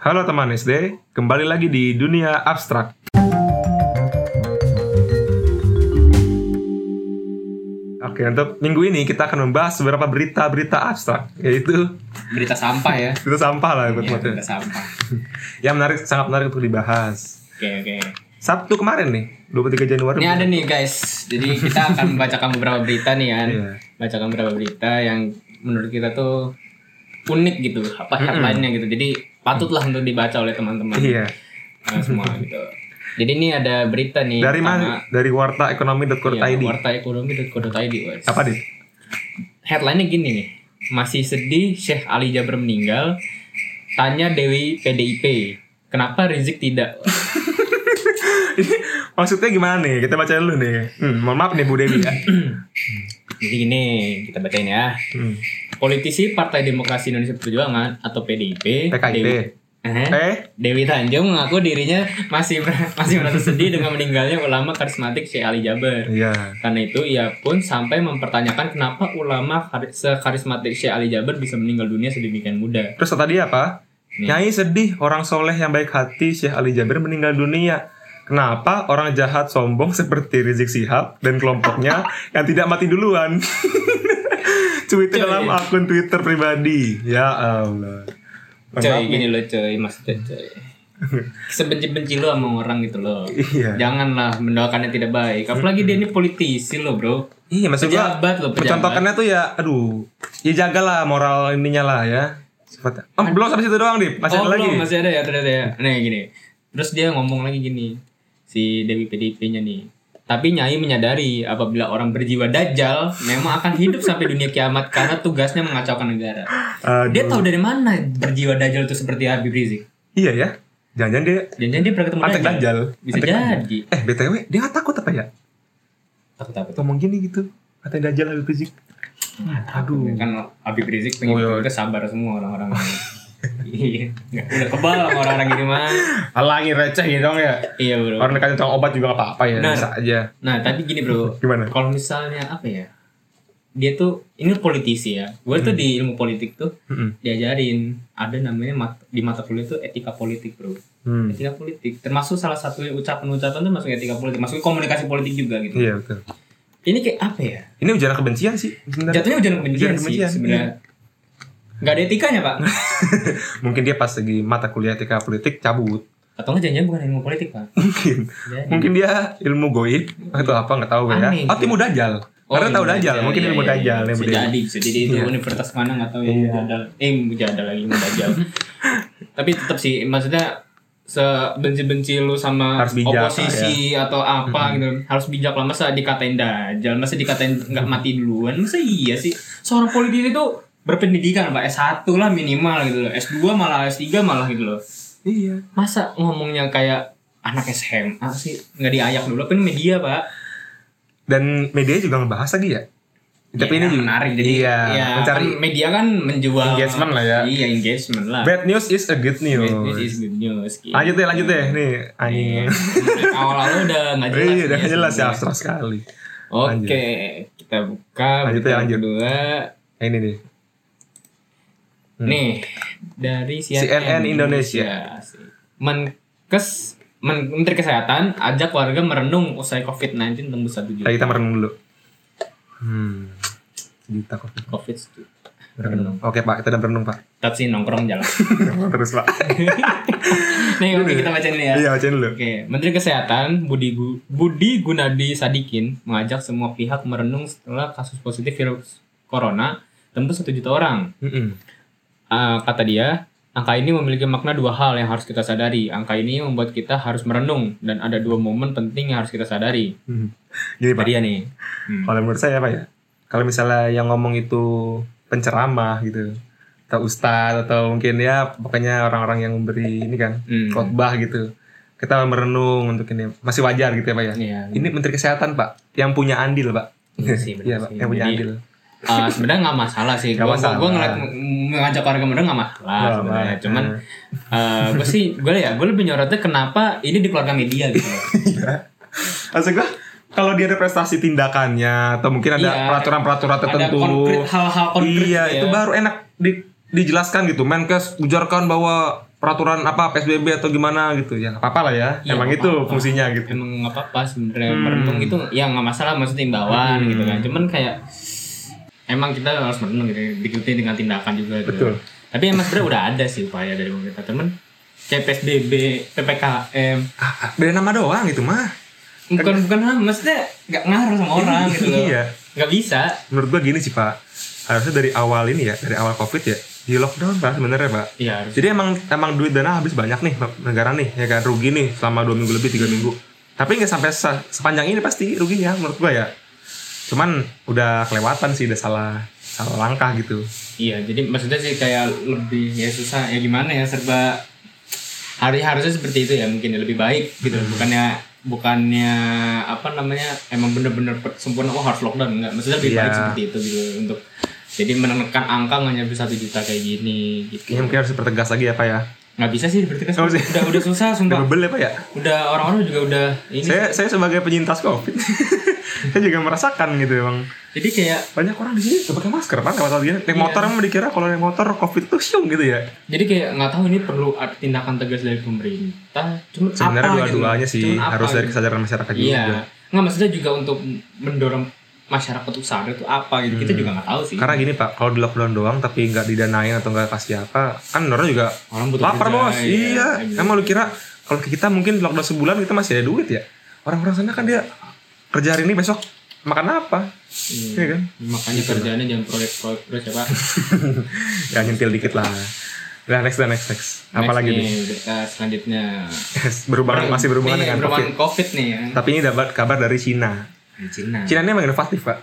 Halo teman SD, kembali lagi di dunia abstrak. Oke, untuk minggu ini kita akan membahas beberapa berita-berita abstrak, yaitu berita sampah ya. itu sampah lah buat Ya, berita sampah. Yang menarik, sangat menarik untuk dibahas. Oke oke. Sabtu kemarin nih, 23 Januari. Ini ada nih guys. Jadi kita akan membacakan beberapa berita nih kan. Iya. Bacakan beberapa berita yang menurut kita tuh unik gitu. Apa headline-nya gitu. Jadi patutlah untuk dibaca oleh teman-teman Iya. eh, semua gitu. Jadi ini ada berita nih. Dari mana? Dari wartaekonomi.co.id. Iya, wartaekonomi.co.id. Apa dit? Headline-nya gini nih. Masih sedih Syekh Ali Jaber meninggal. Tanya Dewi PDIP. Kenapa Rizik tidak? Ini maksudnya gimana nih? Kita baca dulu nih. Hmm, mohon maaf nih Bu Dewi ya. Jadi gini, kita bacain ya. Hmm. Politisi Partai Demokrasi Indonesia Perjuangan atau PDIP, PKIP. Dewi, Eh? Eh, Dewi Tanjung mengaku dirinya masih masih merasa sedih dengan meninggalnya ulama karismatik Syekh Ali Jaber. iya. Karena itu ia pun sampai mempertanyakan kenapa ulama kar- sekarismatik Syekh Ali Jaber bisa meninggal dunia sedemikian muda. Terus tadi apa? Nih. Nyai sedih orang soleh yang baik hati Syekh Ali Jabir meninggal dunia. Kenapa orang jahat sombong seperti Rizik Sihab dan kelompoknya yang tidak mati duluan? Cuitnya dalam akun Twitter pribadi. Ya Allah. Coy, gini loh coy, maksudnya coy. Sebenci-benci lo sama orang gitu loh. Iya. Janganlah mendoakan yang tidak baik. Apalagi dia ini politisi loh bro. Iya, maksud gua Pejabat loh, pejabat. mencontohkannya tuh ya, aduh, ya jagalah moral ininya lah ya. Sifatnya. Oh, belum sampai situ doang, Dip. Masih oh, ada lagi. belum, masih ada ya ternyata ya. Nih gini. Terus dia ngomong lagi gini. Si Dewi PDIP-nya nih. Tapi Nyai menyadari apabila orang berjiwa dajjal memang akan hidup sampai dunia kiamat karena tugasnya mengacaukan negara. Aduh. Dia tahu dari mana berjiwa dajjal itu seperti Habib Rizik? Iya ya. Jangan-jangan dia Jangan-jangan dia pernah ketemu dajjal. dajal. Bisa dajal. jadi. Eh, BTW, dia gak takut apa ya? Takut apa? Ngomong gini gitu. Katanya dajal Habib Rizik. Aduh. Kan Habib Rizik Oh, iya. pengen sabar semua orang-orang. Iya. Udah kebal sama orang-orang gini mah. Halangin receh gitu dong ya. Iya bro. Orang dikasih tukang obat juga gak apa-apa ya. Benar. Bisa aja. Nah tapi gini bro. Gimana? Kalau misalnya apa ya? Dia tuh ini politisi ya. Gue tuh di ilmu politik tuh Mm-mm. diajarin ada namanya mat- di mata kuliah tuh etika politik bro. Hmm. Etika politik termasuk salah satu ucapan-ucapan tuh masuk etika politik, masuk komunikasi politik juga gitu. Iya betul. Ini kayak apa ya? Ini ujaran kebencian sih. sebenarnya. Jatuhnya ujian kebencian sih kebencian, sebenarnya. Gak ada etikanya pak? Mungkin dia pas lagi mata kuliah etika politik cabut. Atau nggak jangan bukan ilmu politik pak? Mungkin. Jadi. Mungkin dia ilmu goib atau apa nggak tahu ya. Oh, gitu. ilmu dajal. Karena ilmu tahu dajal, mungkin iya, ilmu iya, dajal iya. yang Bisa berbeda. jadi, jadi itu Iya. universitas mana nggak tahu ya ilmu dajal. Eh, ilmu dajal lagi ilmu dajal. Tapi tetap sih, maksudnya sebenci-benci lu sama Harus bijak, oposisi atau apa gitu harus bijak lah masa dikatain dajal masa dikatain nggak mati duluan masa iya sih seorang politisi itu berpendidikan pak S1 lah minimal gitu loh S2 malah S3 malah gitu loh Iya. masa ngomongnya kayak anak SMA sih nggak diayak dulu kan media pak Dan media juga ngebahas lagi ya. Tapi Ya, ini juga menarik jadi iya, ya, mencari kan media kan menjual engagement lah ya. iya engagement lah bad news is a good news. This is good news gitu. Lanjut deh, lanjut deh. Nih, anjing. Iya. awal-awal udah nggak jelas Iya, udah ya jelas ya abstrak sekali. oke kita buka Lanjut ya, lanjut. Nah, ini nih. Hmm. nih dari CNN, CNN Indonesia. Menkes Men- Menteri Kesehatan ajak warga merenung usai COVID-19 tembus satu juta. Kita merenung dulu. Hmm. Sejuta kok. COVID Merenung. Oke, Pak. Kita udah merenung, Pak. tetap sih nongkrong jalan. Terus, Pak. nih oke kita bacain ini ya. Iya, bacain dulu. Oke, Menteri Kesehatan Budi, Gu- Budi Gunadi Sadikin mengajak semua pihak merenung setelah kasus positif virus corona tembus satu juta orang. Mm-mm. Ah, kata dia, angka ini memiliki makna dua hal yang harus kita sadari. Angka ini membuat kita harus merenung dan ada dua momen penting yang harus kita sadari. Hmm. Gini, Pak. Dia nih. Hmm. Kalau menurut saya apa ya? Kalau misalnya yang ngomong itu penceramah gitu, atau ustadz atau mungkin ya pokoknya orang-orang yang memberi ini kan Hmm. khotbah gitu, kita merenung untuk ini masih wajar gitu ya pak ya. Iya. Ini Menteri Kesehatan pak, yang punya andil pak. Iya sih, benar Iya pak, yang punya Jadi, andil. Ah, sebenarnya nggak masalah sih. Nggak Gue masalah. gue ngeliat mengajak warga merenung nggak masalah Nggak sebenarnya. Cuman gue sih gue ya gue lebih nyorotnya kenapa ini di keluarga media gitu. loh. Maksud gua kalau dia ada prestasi tindakannya atau mungkin ada Iya. peraturan-peraturan Ada tertentu. konkret hal-hal konkret Iya, gitu ya. itu baru enak di- dijelaskan gitu. Menkes ujarkan bahwa peraturan apa PSBB atau gimana gitu ya apa-apa lah ya, Ya, emang nggak itu apa-apa. fungsinya gitu emang nggak apa-apa sebenarnya Hmm. merenung itu ya nggak masalah maksudnya imbauan Hmm. gitu kan cuman kayak emang kita harus merenung gitu diikuti dengan tindakan juga gitu. Betul. tapi emang sebenarnya udah ada sih upaya dari pemerintah. Temen kayak PSBB PPKM ah, ah, beda nama doang gitu mah. Bukan bukan hal maksudnya nggak ngaruh sama orang gitu loh. Iya. Nggak bisa. Menurut gua gini sih pak. Harusnya dari awal ini ya dari awal covid ya di lockdown pak sebenarnya pak. Iya harus jadi emang emang duit dana habis banyak nih negara nih ya kan? Rugi nih selama dua minggu lebih tiga minggu. Tapi nggak sampai se- sepanjang ini pasti ruginya menurut gua ya cuman udah kelewatan sih udah salah salah langkah gitu. Iya, jadi maksudnya sih kayak lebih ya susah ya gimana ya serba hari harusnya seperti itu ya mungkin ya lebih baik gitu. Bukannya bukannya apa namanya emang bener-bener sempurna oh harus lockdown enggak. Maksudnya lebih baik Iya. seperti itu gitu untuk jadi menekan angka nggak nyampe satu juta kayak gini gitu. Ini mungkin harus dipertegas lagi ya pak ya? Nggak bisa sih berarti kan Oh, udah udah susah udah sumpah. bebel ya pak ya? Udah orang-orang juga udah ini saya saya sebagai penyintas covid saya juga merasakan gitu emang jadi kayak banyak orang di sini nggak pakai masker pak lewat gini naik Iya. motor emang dikira kalau naik motor covid tuh siung gitu ya jadi kayak nggak tahu ini perlu tindakan tegas dari pemerintah cuma sebenarnya apa gitu dua-duanya sih Cuman apa harus dari gitu. kesadaran masyarakat juga Iya. Nggak maksudnya juga untuk mendorong masyarakat untuk sadar itu apa gitu. Kita juga nggak tahu sih. Hmm. karena gini pak kalau di lockdown doang tapi nggak didanain atau nggak kasih apa kan orang juga orang butuh lapar kerja, bos ya. iya Gitu. emang lu kira kalau kita mungkin lockdown sebulan kita masih ada duit ya orang-orang sana kan dia kerja hari ini besok makan apa Iya. Iya kan Makanya kerjaannya jangan proyek-proyek terus ya Pak. ya nyentil dikit lah Nah, next, dan next, next. Apa Next lagi nih? nih, berita selanjutnya. berhubungan masih berhubungan Nih, dengan berhubungan COVID. COVID nih ya. Tapi ini dapat kabar dari Cina. Cina. Cina ini emang inovatif, Pak.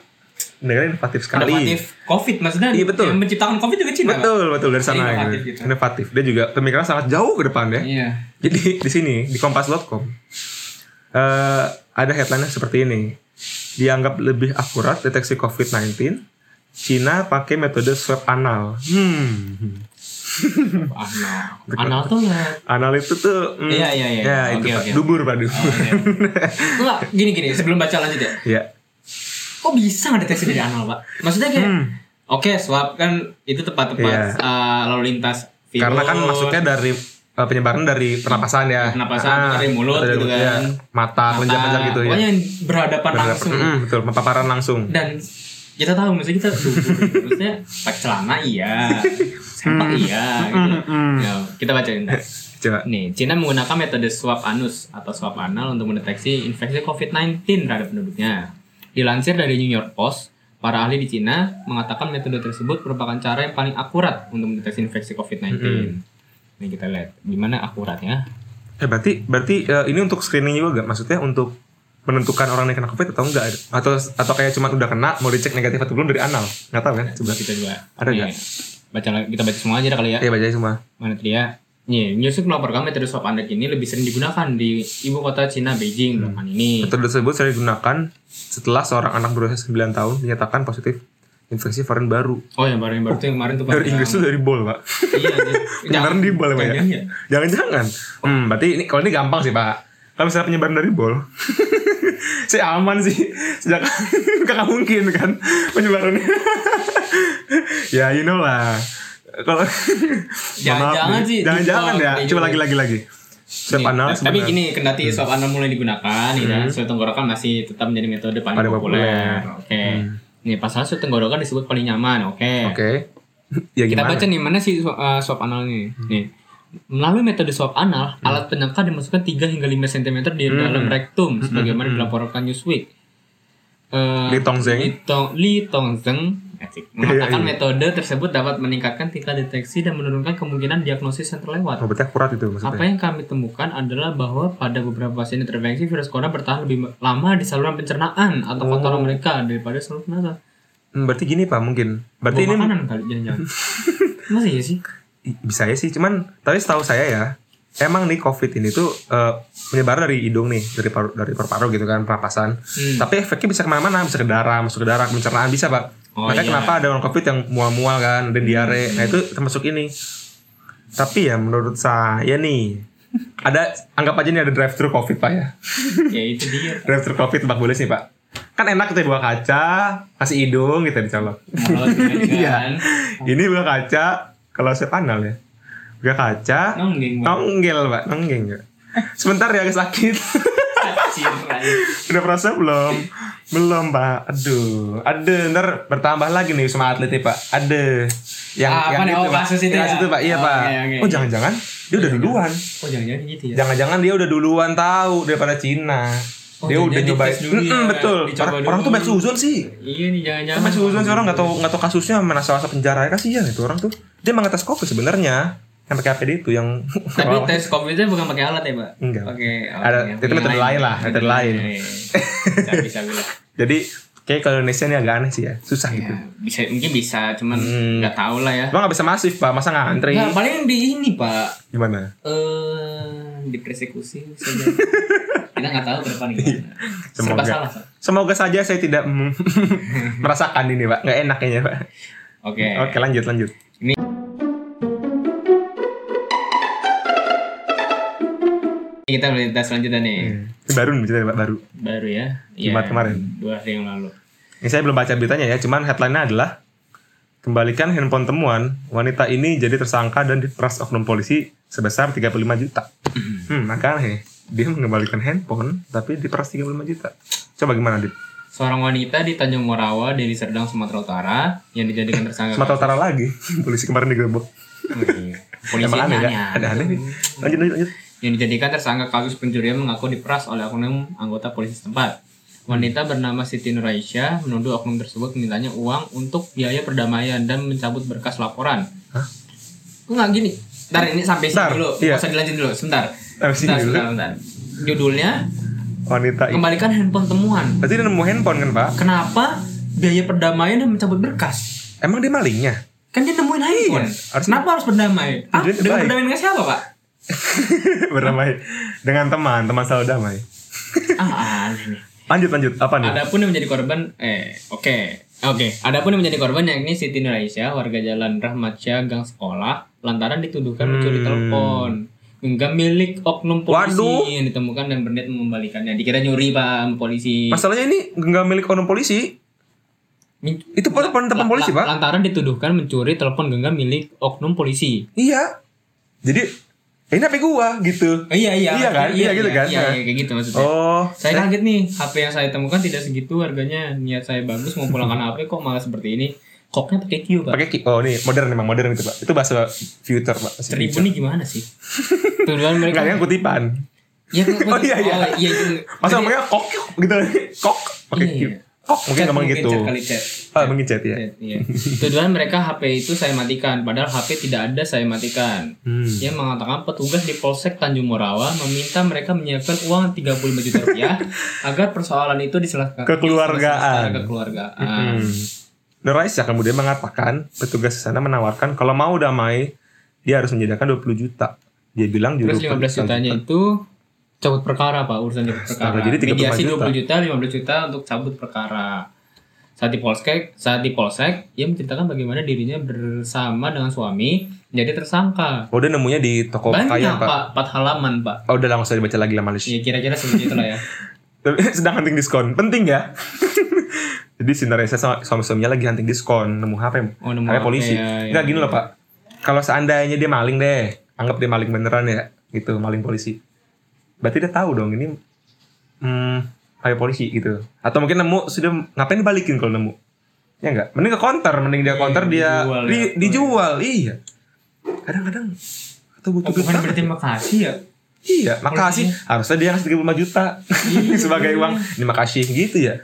Negara inovatif sekali. Inovatif COVID maksudnya Iya, betul. yang menciptakan COVID juga Cina. Pak? Betul, betul dari sana. Inovatif gitu. gitu. Inovatif. Dia juga pemikiran sangat jauh ke depan ya. Iya. Jadi di sini di kompas.com eh ada headline seperti ini. Dianggap lebih akurat deteksi COVID-19. Cina pakai metode swab anal. Hmm. Anal. Anal tuh ya. Anal itu tuh hmm, Iya, iya, iya. Ya, Oke, itu oke. Dubur, Pak, dubur. Oh, iya. Enggak, gini gini sebelum baca lanjut ya. Iya. Kok bisa ngedeteksi dari anal, Pak? Maksudnya kayak Hmm. Oke, swab kan itu tepat-tepat Iya. uh, lalu lintas virus. Karena kan masuknya dari eh, penyebaran dari pernapasan ya. Pernapasan, dari mulut dari gitu kan. ya. Mata, kelenjar-kelenjar gitu ya. Pokoknya berhadapan Berhadapan- langsung. Mm, betul, paparan langsung. Dan kita tahu maksudnya kita maksudnya pakai celana iya, sempak iya gitu. mm. Ya, kita bacain ntar. Coba. Nih, Cina menggunakan metode swab anus atau swab anal untuk mendeteksi infeksi COVID-19 terhadap penduduknya. Dilansir dari New York Post, para ahli di Cina mengatakan metode tersebut merupakan cara yang paling akurat untuk mendeteksi infeksi COVID-19. Nih kita lihat gimana akuratnya. Eh berarti berarti eh, ini untuk screening juga gak? Maksudnya untuk menentukan orang yang kena covid atau enggak atau atau kayak cuma udah kena mau dicek negatif atau belum dari anal nggak tahu kan coba Kita juga. Ada nggak? Baca kita baca semua aja kali ya. ya baca aja semua Mana tadi ya? Nih, Newsweek melaporkan metode swab anal ini lebih sering digunakan di ibu kota Cina, Beijing, belakangan ini. metode tersebut sering digunakan setelah seorang anak berusia 9 tahun dinyatakan positif infeksi varian baru. Oh, yang baru yang baru tuh yang kemarin tuh Pak, dari Inggris tuh dari bol pak. Iya, penyebaran di bol ya pak ya. Jangan-jangan ya? jangan-jangan. Hmm berarti ini kalau ini gampang sih pak. Kalau misalnya penyebaran dari bol sih aman sih sejak kakak mungkin kan penyebarannya. Ya you know lah. Kalau Jangan-jangan sih jangan-jangan ya. coba gitu. lagi lagi lagi. Swab anal tapi gini, kendati swab anal mulai digunakan, nih kan, swab tenggorokan masih tetap menjadi metode paling, populer. populer. Oke. Nih, pasal swab tenggorokan disebut paling nyaman. Oke. oke ya Kita baca nih mana sih swab, uh, swab anal nih. Nih. Melalui metode swab anal, alat penyangka dimasukkan 3 hingga 5 cm di dalam rektum sebagaimana dilaporkan Newsweek. Eh, Li Tongzeng. Li, Tong, Li Tongzeng asik, mengatakan Iya, iya. metode tersebut dapat meningkatkan tingkat deteksi dan menurunkan kemungkinan diagnosis yang terlewat. oh akurat itu maksudnya Apa yang kami temukan adalah bahwa pada beberapa pasien intervensi virus corona bertahan lebih lama di saluran pencernaan atau Oh. kotoran mereka daripada saluran pernafasan. Hmm, berarti gini pak mungkin berarti Bawa ini makanan kali jangan-jangan. Masa iya sih? Bisa ya sih cuman tapi setahu saya ya emang nih covid ini tuh eh, menyebar dari hidung nih dari paru dari paru-paru gitu kan pernapasan Hmm. tapi efeknya bisa ke mana-mana bisa ke darah masuk ke darah pencernaan bisa pak Oh, makanya iya. kenapa ada orang covid yang mual-mual kan dan diare. Nah itu termasuk ini. Tapi ya menurut saya nih ada anggap aja nih ada drive thru covid pak ya. Ya itu dia. drive thru covid tebak boleh sih pak. Kan enak kita buka kaca kasih hidung gitu dicolok. Mulut, gitu Iya. kan. ini buka kaca kalau saya panel ya. Buka kaca Nonggeng, Pak. nonggel pak. Nonggeng ya sebentar ya sakit. Udah perasa belum belum pak. Aduh. Ada ntar bertambah lagi nih sama atlet ya pak. Ada. Yang Ah, yang nih? itu Oh, pak. kasus itu ya? itu pak. Iya Oh, pak. oke, oke. oh jangan-jangan dia udah duluan. Oh jangan-jangan gitu ya? jangan-jangan dia udah duluan tahu daripada Cina. Oh, dia udah nyobain. dulu ya, betul. orang, orang tuh banyak suzon sih. Iya nih jangan-jangan. Masih suzon sih orang nggak tahu nggak tahu kasusnya mana salah penjara ya kasihan itu orang tuh. Dia mengetes covid sebenarnya yang pakai APD itu yang Tapi tes COVID-nya bukan pakai alat ya, Pak? Enggak. Pakai oh, Ada- itu metode lain lah, metode lain. Iya, iya. Bisa bisa bilang. jadi kayak kalau Indonesia ini agak aneh sih ya susah gitu Ya, bisa mungkin bisa, cuman Hmm. nggak tahu lah ya. Lo nggak bisa masif pak masa ngantri Nah, paling di ini, Pak. gimana Eh, di persekusi. Kita nggak tahu gimana. Serba Semoga. salah, Pak. semoga saja saya tidak merasakan ini pak nggak enak kayaknya pak Oke. oke lanjut lanjut Kita berita selanjutnya nih. Ini baru nih cerita baru Baru ya. Jumat Iya, kemarin. Dua hari yang lalu. ini saya belum baca beritanya ya cuman headline-nya adalah kembalikan handphone temuan wanita ini jadi tersangka dan diperas oknum polisi sebesar 35 juta hmm makanya dia mengembalikan handphone tapi diperas 35 juta coba gimana dit Seorang wanita di Tanjung Morawa, Deli Serdang, Sumatera Utara yang dijadikan tersangka Sumatera Utara lagi polisi kemarin digerebek Polisi Emang aneh, aneh, kan? Ada aneh nih. Lanjut, lanjut, lanjut. Yang dijadikan tersangka kasus pencurian mengaku diperas oleh oknum anggota polisi setempat. Wanita bernama Siti Nuraisyah menuduh oknum tersebut memintanya uang untuk biaya perdamaian dan mencabut berkas laporan. Hah? Kok nggak gini? Ntar ini sampai sini dulu. iya. Usah dilanjut dulu. Sebentar. Sampai sini Sebentar, dulu. sebentar, sebentar. Judulnya Wanita ini. kembalikan handphone temuan. Berarti dia nemu handphone kan, Pak? Kenapa biaya perdamaian dan mencabut berkas? Emang dia malingnya? Kan dia nemuin handphone. harus- Kenapa harus berdamai? Ah, dengan berdamai dengan siapa, Pak? Berdamai dengan teman, teman selalu damai. ah, aneh nih. Lanjut, lanjut. Apa nih? Adapun yang menjadi korban, eh, oke, oke. Adapun yang menjadi korban yakni Siti Nuraisyah, warga Jalan Rahmat Syah, Gang Sekolah, lantaran dituduhkan mencuri Hmm. telepon. Genggam milik oknum polisi Waduh. yang ditemukan dan berniat mengembalikannya. Dikira nyuri pak polisi. Masalahnya ini nggak milik orang polisi. Min- Itu telepon telepon La- polisi, Pak. Lantaran dituduhkan mencuri telepon genggam milik oknum polisi. Iya. Jadi, ini HP gua gitu. Oh, iya iya. Iya kan? Iya, gitu kan? Iya, iya, kayak gitu maksudnya. Oh, Saya kaget nih, HP yang saya temukan tidak segitu harganya. Niat saya bagus mau pulangkan HP kok malah seperti ini. Koknya pakai Q, Pak. pakai ki- oh nih modern memang modern itu pak itu bahasa future pak Seribu nih gimana sih? Tujuan mereka. yang kutipan Ya, kok- Oh, iya, iya. Oh, iya, itu. masa ngomongnya kok gitu kok pakai Iya, Q. iya. Kok mungkin Chat ngomong gitu chat kali chat. ah mungkin chat ya Chat, iya. Tujuan mereka HP itu saya matikan, padahal HP tidak ada saya matikan. hmm. Ia mengatakan petugas di Polsek Tanjung Morawa meminta mereka menyiapkan uang 35 juta rupiah agar persoalan itu diselesaikan. Kekeluargaan. Kekeluargaan. Hmm. Nuraisya kemudian mengatakan petugas di sana menawarkan kalau mau damai dia harus menyediakan 20 juta. Dia bilang Terus juru 15 jutanya itu cabut perkara pak urusan cabut perkara. Jadi 35 Mediasi juta. 20 juta, 15 juta untuk cabut perkara. Saat di Polsek, saat di Polsek, ia menceritakan bagaimana dirinya bersama dengan suami menjadi tersangka. Oh dia nemunya di toko Banyak pakaian pak, empat halaman pak. Oh udah langsung dibaca lagi lah malis. Ya kira-kira seperti itulah ya. Sedang hunting diskon. Penting ya. Jadi si Nuraisya sama suami-suaminya lagi hunting diskon. Nemu HP. Oh, nemu HP HP, polisi. ya, ya. Enggak gini loh pak. Kalau seandainya dia maling deh. Anggap dia maling beneran ya. Gitu maling polisi. Berarti dia tahu dong ini hmm, HP polisi gitu. Atau mungkin nemu sudah ngapain balikin kalau nemu? Ya enggak? Mending ke counter, mending dia counter dia dijual ya. di- dijual. Iya. Kadang-kadang atau butuh Oh, bukan banget. berterima kasih ya. Iya, makasih. Harusnya dia ngasih 35 juta sebagai uang. Ini makasih gitu ya.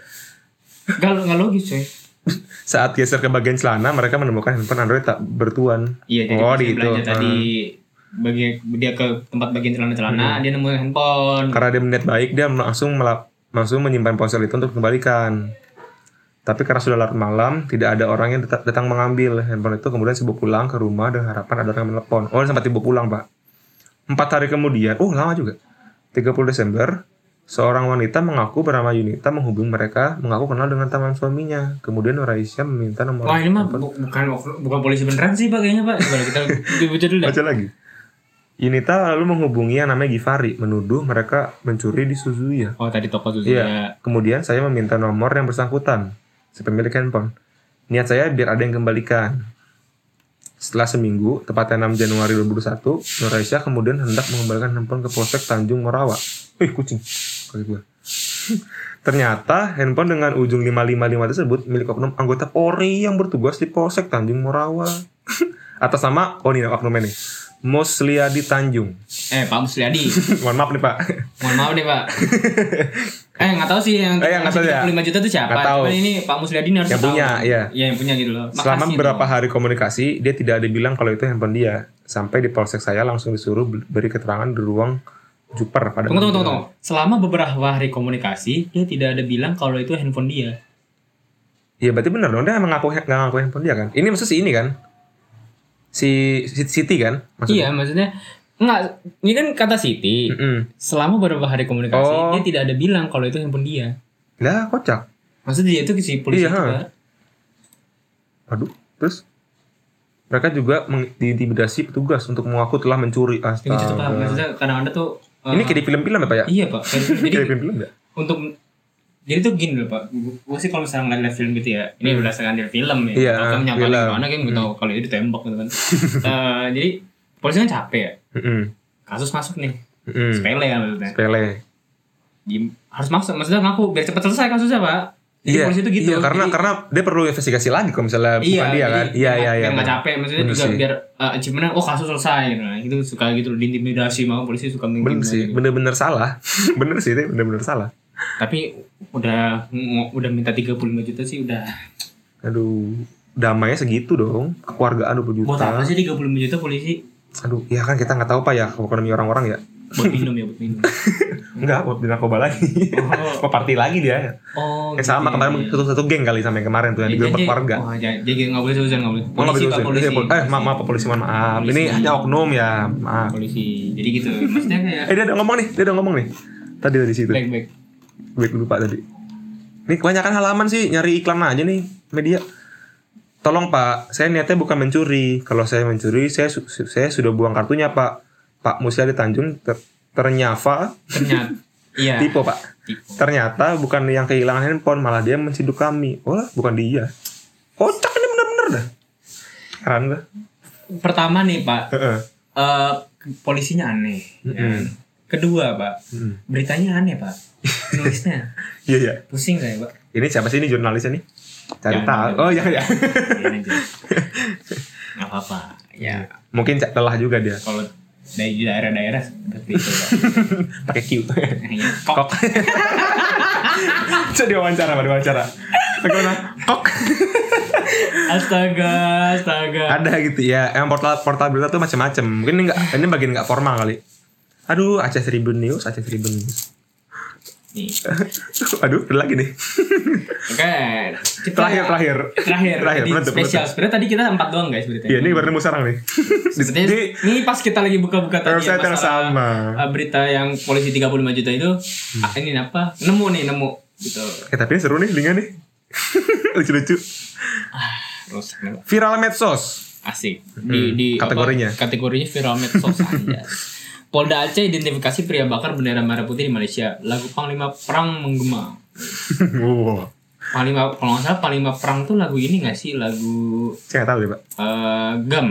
Gak, gak logis coy. Saat geser ke bagian celana, mereka menemukan handphone Android tak bertuan. Iya jadi oh, di dia itu. belanja tadi Hmm. Bagi dia ke tempat bagian celana-celana dia nemuin handphone. Karena dia melihat baik, dia langsung melap, langsung menyimpan ponsel itu untuk dikembalikan. Tapi karena sudah larut malam, tidak ada orang yang datang, datang mengambil handphone itu. Kemudian sibuk pulang ke rumah dengan harapan ada orang yang menelpon. Oh, sempat sibuk pulang, Pak. Empat hari kemudian, oh lama juga. 30 Desember, seorang wanita mengaku bernama Yunita menghubungi mereka, mengaku kenal dengan teman suaminya. Kemudian Raisya meminta nomor Wah ini mah bu- bukan bukan polisi beneran sih pak kayaknya pak. Coba kita dibaca dulu dah. Baca lagi. Yunita lalu menghubungi yang namanya Givari, menuduh mereka mencuri di Suzuya. Oh tadi toko susu Iya. ya. Kemudian saya meminta nomor yang bersangkutan, si pemilik handphone. Niat saya biar ada yang kembalikan. Setelah seminggu, tepatnya 6 Januari 2021, Nur Aisyah kemudian hendak mengembalikan handphone ke Polsek Tanjung Morawa. Wih, kucing. Kaki gua. Ternyata handphone dengan ujung 555 tersebut milik oknum anggota Polri yang bertugas di Polsek Tanjung Morawa. Atas nama, oh ini oknumnya nih. Musliadi Tanjung. Eh Pak Musliadi. Mohon maaf nih Pak. Mohon maaf nih Pak. eh nggak tahu sih yang Eh, yang tahu ya. 35 juta itu siapa. Nggak tahu. Cuman ini Pak Musliadi ini harus Yang tahu. punya, iya. Iya yang punya gitu loh. Selama Makasih beberapa loh. hari komunikasi, dia tidak ada bilang kalau itu handphone dia. Sampai di polsek saya langsung disuruh beri keterangan di ruang Juper pada Tunggu tunggu tunggu. tunggu. Selama beberapa hari komunikasi dia tidak ada bilang kalau itu handphone dia. Iya berarti benar dong dia emang ngaku ngaku handphone dia kan. Ini maksud si ini kan? Si si- Siti kan? Iya maksudnya enggak ini kan kata Siti. Mm-mm. Selama beberapa hari komunikasi Oh. dia tidak ada bilang kalau itu handphone dia. Lah kocak. Maksudnya dia itu si polisi Iya. Pak. Aduh. Terus mereka juga diintimidasi petugas untuk mengaku telah mencuri. Tuh. Astaga. Maksudnya kadang-kadang tuh eh, Ini kayak di film-film ya Pak ya? Iya pak. Kayak- Kayak Jadi di film-film ya? untuk jadi tuh gini loh pak. Gue sih kalau misalnya ngeliat film gitu ya, ini berdasarkan dari film ya. Hmm. Iya, Kalau kan nyapa film. gimana kan gue tahu kalau itu ditembak gitu kan. Eh, jadi polisi kan capek ya. Mm-mm. Kasus masuk nih. Mm-mm. Sepele kan maksudnya. Sepele. Di- harus masuk maksudnya ngaku biar cepat selesai kasusnya pak. Jadi Iya, polisi itu gitu. iya karena Jadi- karena dia perlu investigasi lagi kalau misalnya bukan dia jadi kan. Iya iya iya. biar nggak capek maksudnya Bener juga sih. biar uh, achievementnya oh kasus selesai gitu. Nah, itu suka gitu loh diintimidasi mau polisi suka Bener mengintimidasi sih, gitu. bener-bener salah. bener sih, itu bener-bener salah. Tapi udah udah minta 35 juta sih udah Aduh, damainya segitu dong. Kekeluargaan 20 juta. Buat apa sih 35 juta polisi? Aduh, ya kan kita nggak tahu pak ya ekonomi orang-orang ya. Buat minum ya, buat minum. Enggak, buat di narkoba lagi. Oh. Party lagi dia. Oh, Eh, sama gitu kemarin ya. satu satu geng kali sama yang kemarin tuh yang Jadi- digerebek jadi- keluarga. Oh, jadi nggak boleh seuzon nggak boleh. Oh, Polisi, Pak, polisi. Eh, maaf, maaf, polisi, mohon maaf. Ini hanya oknum ya, maaf. Polisi. Jadi gitu. Maksudnya kayak Eh, dia udah ngomong nih, dia udah ngomong nih. Tadi dari situ. baik baik. Gue lupa tadi. Ini kebanyakan halaman sih, nyari iklan aja nih media. Tolong Pak, saya niatnya bukan mencuri. Kalau saya mencuri, saya saya sudah buang kartunya Pak. Pak Musyadi Tanjung ter ternyata Ternyata iya. tipe Pak. Tipe. Ternyata bukan yang kehilangan handphone, malah dia menciduk kami. Oh lah, bukan dia. Kocak ini bener-bener dah. Heran dah. Pertama nih, Pak. Heeh. eh polisinya aneh. ya. Kedua, Pak. Mm. Beritanya aneh, Pak. Nulisnya Iya iya. pusing saya, Pak. Ini siapa sih ini jurnalisnya nih? Cari tahu. Oh iya iya. Biarin aja. Nggak apa-apa. Ya, Mungkin cak lelah juga dia. kalau dari daerah-daerah seperti itu, Pak. Pakai Q. Iya. Kok Kok. Coba diwawancara, Pak, diwawancara. Bagaimana? Kok. Astaga, astaga. Ada gitu ya. Yang portal portal berita tuh macam-macam. Mungkin ini enggak ini bagian enggak formal kali. Aduh, Aceh Tribun News, Aceh Tribun News. Nih. Aduh, ada lagi nih. Oke, kita Terakhir, terakhir. terakhir, Terakhir, di penutup, spesial. Sebenarnya tadi kita empat doang guys beritanya. Iya, ini baru nemu sekarang nih. Di, Sebenarnya di ini pas kita lagi buka-buka tadi website yang sama. uh, berita yang polisi 35 juta itu Hmm. ah, ini apa? Nemu nih, nemu gitu. Eh, tapi seru nih linknya nih. Lucu-lucu. Rusak nih, Pak. Viral medsos. Asik. Di di Hmm, kategorinya. Apa, kategorinya viral medsos aja. Polda Aceh identifikasi pria bakar bendera merah putih di Malaysia. Lagu Panglima Perang menggema. wow. Panglima kalau nggak salah Panglima Perang tuh lagu ini nggak sih? Lagu Saya nggak tahu deh, Pak. eh Gam.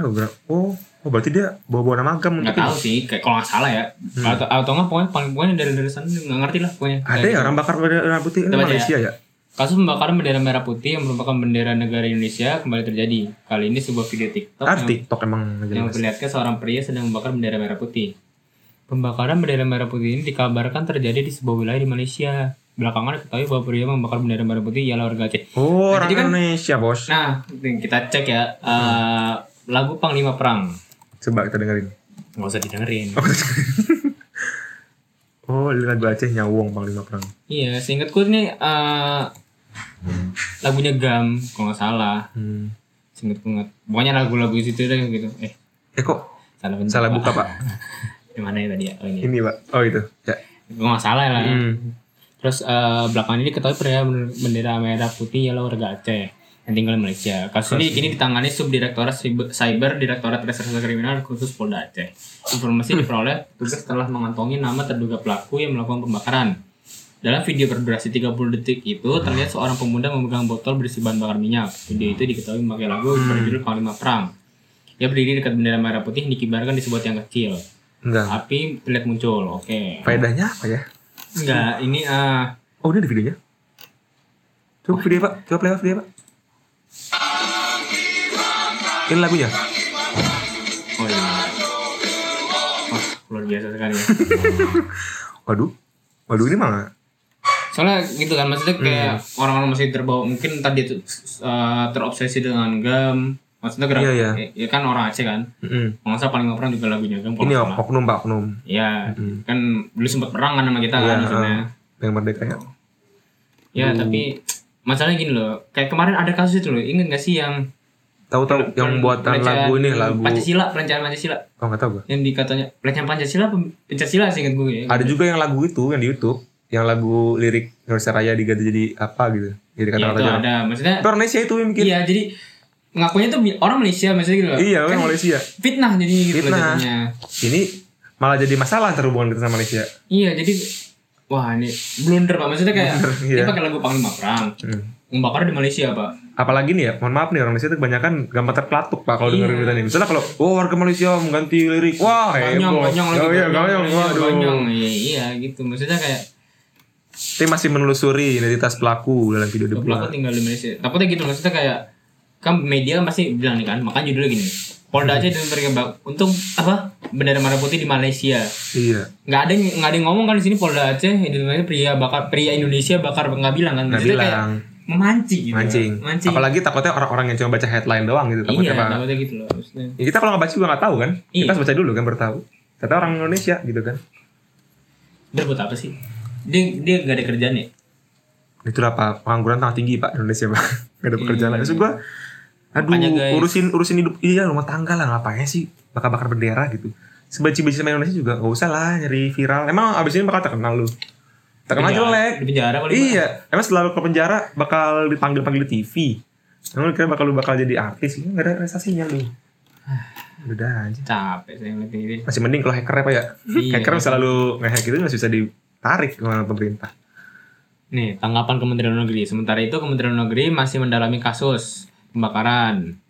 Oh, oh, oh berarti dia bawa-bawa nama agam nggak tahu sih kayak kalau nggak salah ya atau atau nggak pokoknya paling pokoknya dari dari sana nggak ngerti lah pokoknya Hmm. Ada ya orang bakar bendera putih ini Coba aja Malaysia ya? Kasus pembakaran bendera merah putih yang merupakan bendera negara Indonesia kembali terjadi. Kali ini sebuah video TikTok Ah, yang, TikTok emang yang memperlihatkan seorang pria sedang membakar bendera merah putih. Pembakaran bendera merah putih ini dikabarkan terjadi di sebuah wilayah di Malaysia. Belakangan diketahui bahwa pria membakar bendera merah putih ialah warga Aceh. Oh, Nah, orang jadi kan- Indonesia, Bos. nah kita cek ya. Eh, lagu Panglima Perang. Coba kita dengerin. nggak usah didengerin. Oh, ini lagu Aceh Nyawong Panglima Perang. Iya, seingatku ini eh lagunya Gam, kalau nggak salah. Hmm. Seingatku nggak. Pokoknya lagu-lagu situ deh gitu. Eh, Eh kok salah bentuk. salah buka, Pak? Di mana ya tadi ya? Oh ini. Ini, Pak. Oh, itu. Ya. Nggak salah lah. ya. Hmm. Terus eh belakangan ini ketahui pria bener- bendera merah putih ialah warga Aceh yang tinggal di Malaysia. Kasus ini kini ditangani Subdirektorat Cyber Cyber Direktorat Reserse Kriminal khusus Polda Aceh. Informasi diperoleh tugas setelah mengantongi nama terduga pelaku yang melakukan pembakaran. Dalam video berdurasi 30 detik itu terlihat seorang pemuda memegang botol berisi bahan bakar minyak. Video itu diketahui memakai lagu berjudul Panglima Perang. Ia berdiri dekat bendera merah putih yang dikibarkan di sebuah tiang kecil. Enggak. Api terlihat muncul. Oke. Faedahnya apa ya? Enggak, ini ah Oh, ini ada videonya. Coba video pak, coba play video pak. Ini lagunya. oh iya. Wah, luar biasa sekali ya. Waduh, waduh ini mah Soalnya gitu kan maksudnya kayak Hmm. orang-orang masih terbawa mungkin tadi itu uh, terobsesi dengan gam. Maksudnya gerak Iya, iya. ya, ya kan orang Aceh kan. Nggak salah paling perang juga lagunya kan Ini salah. oknum pak oknum. Iya, kan dulu sempat perang kan sama kita Iya, kan maksudnya. eh, yang merdeka ya. Ya, tapi masalahnya gini loh. Kayak kemarin ada kasus itu loh. Ingat gak sih yang Tahu-tahu yang buatan lagu ini lagu. Pancasila, pelecehan Pancasila. Oh nggak tahu gue. Yang dikatanya pelecehan Pancasila Pancasila sih ingat gue ya. Ada juga yang lagu itu yang di YouTube, yang lagu lirik Indonesia Raya diganti jadi apa gitu. Jadi Ya, kata-kata itu Jawa. ada. Maksudnya Itu orang Indonesia itu yang bikin. iya jadi ngakunya tuh orang Malaysia maksudnya gitu loh. Iya, orang Kan Malaysia. Fitnah jadi gitu Fitnah. jadinya. Ini malah jadi masalah terhubungan kita sama Malaysia. Iya, jadi wah ini blunder Pak. Maksudnya kayak Blunder, dia iya. pakai lagu Panglima Perang. Hmm. Membakar di Malaysia, Pak. Apalagi nih ya, mohon maaf nih orang Malaysia itu kebanyakan gampang terpelatuk pak kalau Iya. dengerin berita ini. Misalnya kalau, oh warga Malaysia mengganti lirik, wah Banyak, heboh. banyak lagi. Oh iya, banyak, waduh. banyak. Iya, iya, gitu. Maksudnya kayak Tim masih menelusuri identitas pelaku dalam video pelaku dibuat. tinggal di Malaysia. Takutnya gitu maksudnya kayak kan media pasti bilang nih kan, makanya judulnya gini. Polda Aceh dan mereka untung apa bendera merah putih di Malaysia. Iya, Nggak ada nggak ada yang ngomong kan di sini Polda Aceh Indonesia pria bakar pria Indonesia bakar nggak bilang kan. nggak bilang. memancing gitu. Mancing. Mancing. Apalagi takutnya orang-orang yang cuma baca headline doang gitu. Takutnya iya, apa? takutnya gitu loh maksudnya. Ya, kita kalau nggak baca juga nggak tahu kan. Iya. Kita harus baca dulu kan baru tahu. Ternyata orang Indonesia gitu kan. Dia buat apa sih? Dia dia gak ada kerjaan ya? Itu apa? Pengangguran sangat tinggi pak di Indonesia pak. Gak ada pekerjaan lain. Maksud gua, aduh guys. urusin urusin hidup iya rumah tangga lah ngapain sih bakar-bakar bendera gitu. Sebenci-benci sama Indonesia juga nggak usah lah nyari viral. Emang abis ini bakal terkenal lu. Terkenal Penjara- jelek. Di penjara paling Iya, emang selalu ke penjara bakal dipanggil-panggil di TV. Emang lu kira bakal lu bakal jadi artis? Ini gak ada prestasinya lu. Udah aja. capek saya ngeliat ini. Masih mending kalau hacker apa ya? Iya. hacker selalu nge-hack itu masih bisa ditarik sama pemerintah. Nih, tanggapan Kementerian Luar Negeri. Sementara itu Kementerian Luar Negeri masih mendalami kasus pembakaran.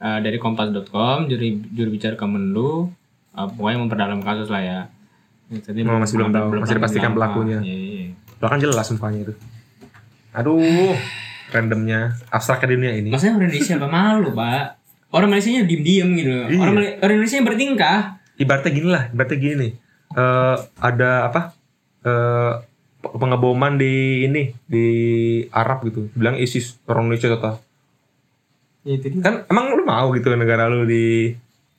Eh, dari kompas.com, juri, juru bicara Kemenlu, eh, pokoknya memperdalam kasus lah ya. Jadi Oh, masih belum tahu. Masih dipastikan pelakunya. Iya, iya. Bahkan jelas sumpahnya itu. Aduh, randomnya abstrak dunia ini. Maksudnya orang Indonesia apa malu, Pak? Orang Malaysia nya diem-diem gitu. Iya. Orang, orang Indonesia yang bertingkah. Ibaratnya gini lah, ibaratnya gini nih. Eh ada apa? Eh pengeboman di ini di Arab gitu. Bilang ISIS orang Indonesia total. Ya itu dia. Kan emang lu mau gitu negara lu di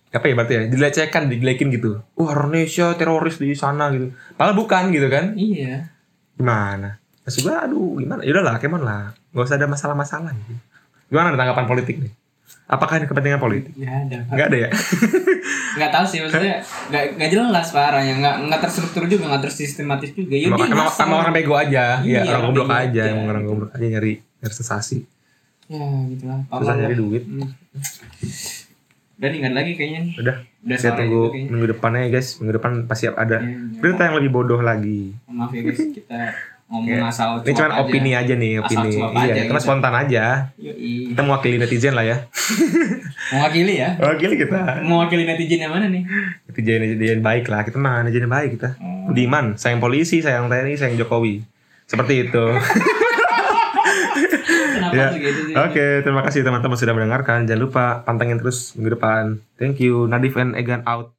apa ya berarti ya dilecehkan digelekin gitu wah orang Indonesia teroris di sana gitu padahal bukan gitu kan Iya. gimana maksud gua aduh gimana ya udahlah kemon lah nggak usah ada masalah-masalah gitu. gimana tanggapan politik nih apakah ini kepentingan politik Nggak ada. Pak. nggak ada ya Nggak tahu sih maksudnya nggak nggak jelas Pak arahnya. Nggak nggak terstruktur juga nggak tersistematis juga. Ya emang, emang, emang orang bego aja. Iya, ya orang goblok bego aja aja. emang orang goblok aja nyari nyari sensasi. Ya gitu lah. susah nyari duit. Hmm. Udah nih ada lagi kayaknya. Nih. udah. Udah saya tunggu minggu depannya ya guys. Minggu depan pasti ada Iya, berita yang lebih bodoh lagi. Maaf ya guys kita ngomong Iya. asal ini cuma opini aja nih Asal opini cuap iya aja kita gitu. spontan aja Yoi. kita mewakili netizen lah ya Mewakili ya. mewakili kita Mewakili netizen yang mana nih? netizen netizen baik lah kita mah netizen baik kita Oh. budiman sayang polisi sayang TNI sayang Jokowi seperti itu Kenapa Ya. gitu sih? Oke, terima kasih teman-teman sudah mendengarkan. Jangan lupa pantengin terus minggu depan. Thank you. Nadif and Egan out.